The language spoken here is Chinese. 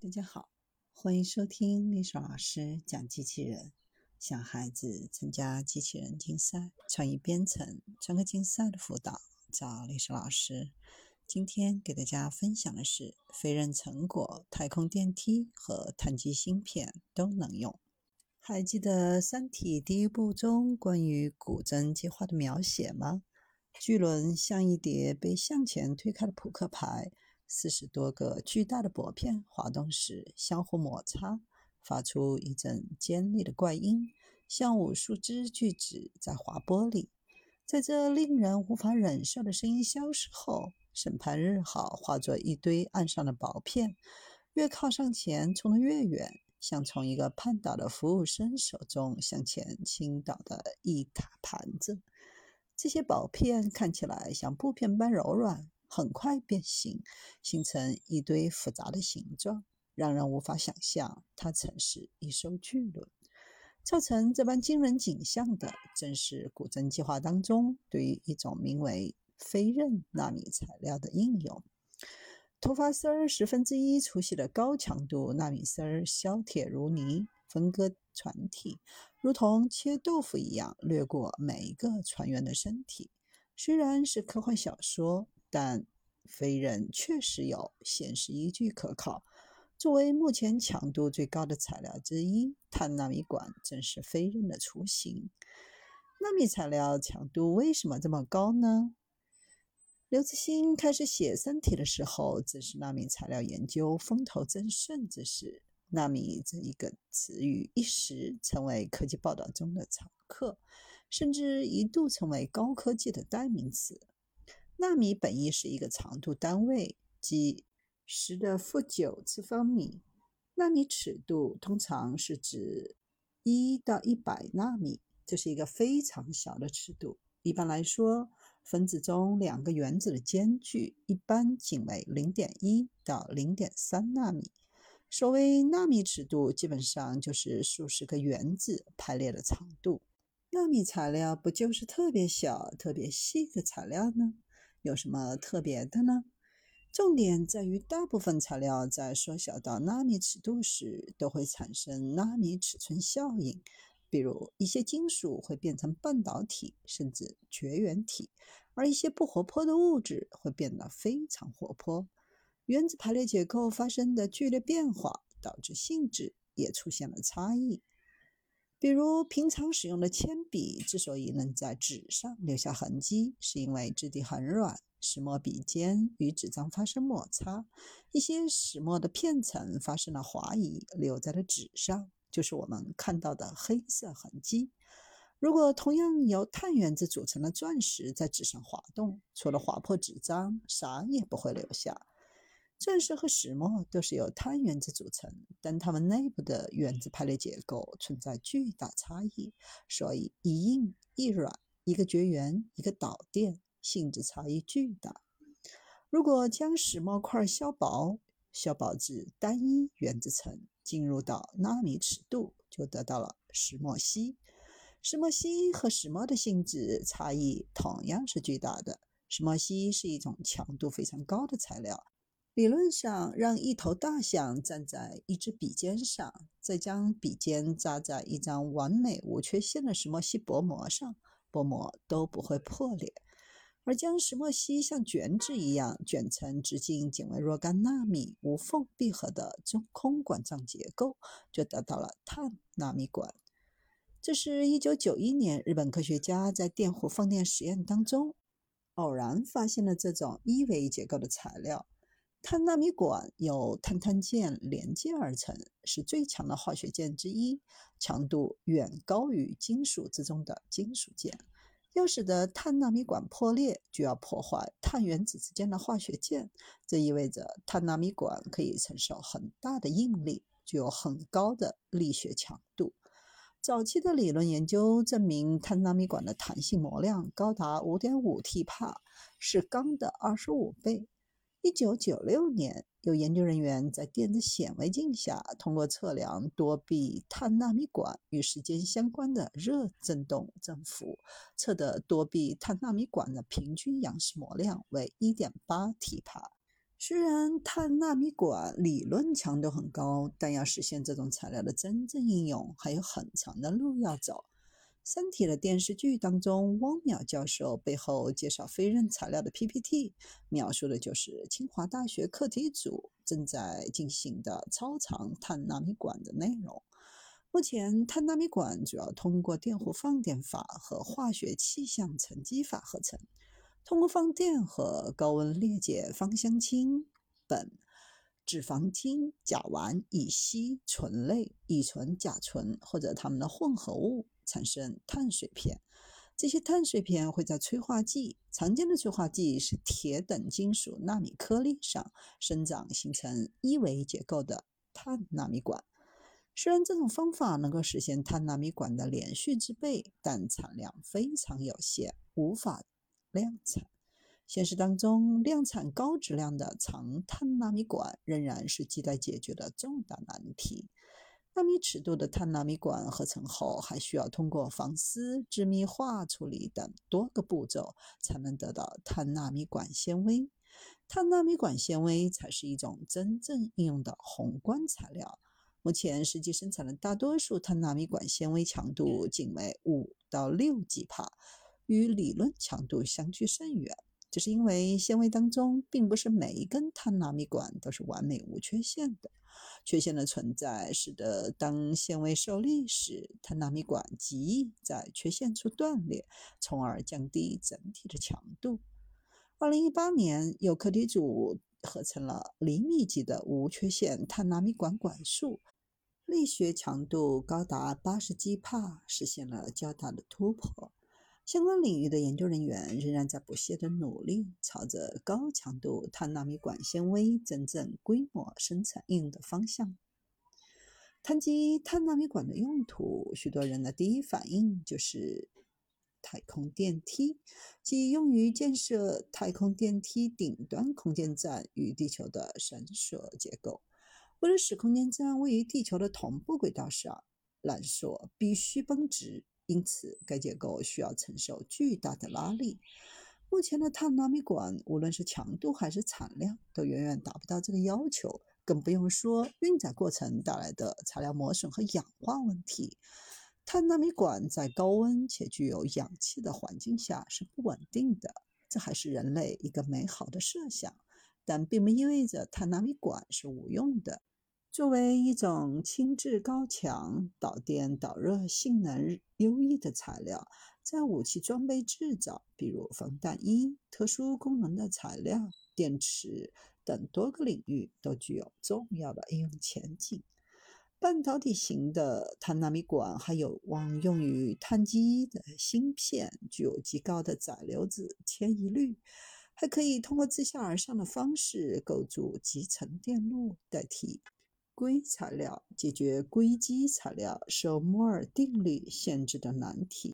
大家好，欢迎收听丽莎老师讲机器人。想孩子参加机器人竞赛、创意编程、创客竞赛的辅导，找丽莎老师。今天给大家分享的是飞刃成果太空电梯和碳基芯片都能用。还记得《三体》第一部中关于古筝计划的描写吗？巨轮像一叠被向前推开的扑克牌。四十多个巨大的薄片滑动时相互摩擦，发出一阵尖利的怪音，像无数只锯子在划玻璃。在这令人无法忍受的声音消失后，审判日号化作一堆岸上的薄片，越靠上前冲得越远，像从一个绊倒的服务生手中向前倾倒的一沓盘子。这些薄片看起来像布片般柔软。很快变形，形成一堆复杂的形状，让人无法想象它曾是一艘巨轮。造成这般惊人景象的，正是古筝计划当中对于一种名为飞刃纳米材料的应用。头发丝儿十分之一粗细的高强度纳米丝儿削铁如泥，分割船体，如同切豆腐一样掠过每一个船员的身体。虽然是科幻小说。但飞刃确实有现实依据可考。作为目前强度最高的材料之一，碳纳米管正是飞刃的雏形。纳米材料强度为什么这么高呢？刘慈欣开始写《三体》的时候，正是纳米材料研究风头正盛之时。纳米这一个词语一时成为科技报道中的常客，甚至一度成为高科技的代名词。纳米本意是一个长度单位，即十的负九次方米。纳米尺度通常是指一到一百纳米，这是一个非常小的尺度。一般来说，分子中两个原子的间距一般仅为零点一到零点三纳米。所谓纳米尺度，基本上就是数十个原子排列的长度。纳米材料不就是特别小、特别细的材料呢？有什么特别的呢？重点在于，大部分材料在缩小到纳米尺度时，都会产生纳米尺寸效应。比如，一些金属会变成半导体，甚至绝缘体；而一些不活泼的物质会变得非常活泼。原子排列结构发生的剧烈变化，导致性质也出现了差异。比如，平常使用的铅笔之所以能在纸上留下痕迹，是因为质地很软，石墨笔尖与纸张发生摩擦，一些石墨的片层发生了滑移，留在了纸上，就是我们看到的黑色痕迹。如果同样由碳原子组成的钻石在纸上滑动，除了划破纸张，啥也不会留下。钻石和石墨都是由碳原子组成，但它们内部的原子排列结构存在巨大差异，所以一硬一软，一个绝缘，一个导电，性质差异巨大。如果将石墨块削薄，削薄至单一原子层，进入到纳米尺度，就得到了石墨烯。石墨烯和石墨的性质差异同样是巨大的。石墨烯是一种强度非常高的材料。理论上，让一头大象站在一支笔尖上，再将笔尖扎在一张完美无缺陷的石墨烯薄膜上，薄膜都不会破裂；而将石墨烯像卷纸一样卷成直径仅为若干纳米、无缝闭合的中空管状结构，就得到了碳纳米管。这是一九九一年日本科学家在电弧放电实验当中偶然发现了这种一维结构的材料。碳纳米管由碳碳键连接而成，是最强的化学键之一，强度远高于金属之中的金属键。要使得碳纳米管破裂，就要破坏碳原子之间的化学键，这意味着碳纳米管可以承受很大的应力，具有很高的力学强度。早期的理论研究证明，碳纳米管的弹性模量高达5.5 T 帕，是钢的25倍。一九九六年，有研究人员在电子显微镜下，通过测量多臂碳纳米管与时间相关的热振动振幅，测得多臂碳纳米管的平均阳实模量为一点八 T 帕。虽然碳纳米管理论强度很高，但要实现这种材料的真正应用，还有很长的路要走。《三体》的电视剧当中，汪淼教授背后介绍飞刃材料的 PPT，描述的就是清华大学课题组正在进行的超长碳纳米管的内容。目前，碳纳米管主要通过电弧放电法和化学气象沉积法合成。通过放电和高温裂解芳香烃、苯、脂肪烃、甲烷、乙烯醇类、乙醇、甲醇或者它们的混合物。产生碳碎片，这些碳碎片会在催化剂（常见的催化剂是铁等金属纳米颗粒）上生长，形成一维结构的碳纳米管。虽然这种方法能够实现碳纳米管的连续制备，但产量非常有限，无法量产。现实当中，量产高质量的长碳纳米管仍然是亟待解决的重大难题。纳米尺度的碳纳米管合成后，还需要通过防丝、致密化处理等多个步骤，才能得到碳纳米管纤维。碳纳米管纤维才是一种真正应用的宏观材料。目前，实际生产的大多数碳纳米管纤维强度仅为五到六 G 帕，与理论强度相距甚远。这是因为纤维当中并不是每一根碳纳米管都是完美无缺陷的。缺陷的存在，使得当纤维受力时，碳纳米管极易在缺陷处断裂，从而降低整体的强度。二零一八年，有课题组合成了厘米级的无缺陷碳纳米管管束，力学强度高达八十 G 帕，实现了较大的突破。相关领域的研究人员仍然在不懈的努力，朝着高强度碳纳米管纤维真正规模生产应用的方向。谈及碳纳米管的用途，许多人的第一反应就是太空电梯，即用于建设太空电梯顶端空间站与地球的绳索结构。为了使空间站位于地球的同步轨道上，缆索必须绷直。因此，该结构需要承受巨大的拉力。目前的碳纳米管，无论是强度还是产量，都远远达不到这个要求，更不用说运载过程带来的材料磨损和氧化问题。碳纳米管在高温且具有氧气的环境下是不稳定的，这还是人类一个美好的设想，但并不意味着碳纳米管是无用的。作为一种轻质高强、导电导热性能优异的材料，在武器装备制造，比如防弹衣、特殊功能的材料、电池等多个领域都具有重要的应用前景。半导体型的碳纳米管还有望用于碳基的芯片，具有极高的载流子迁移率，还可以通过自下而上的方式构筑集成电路，代替。硅材料解决硅基材料受摩尔定律限制的难题。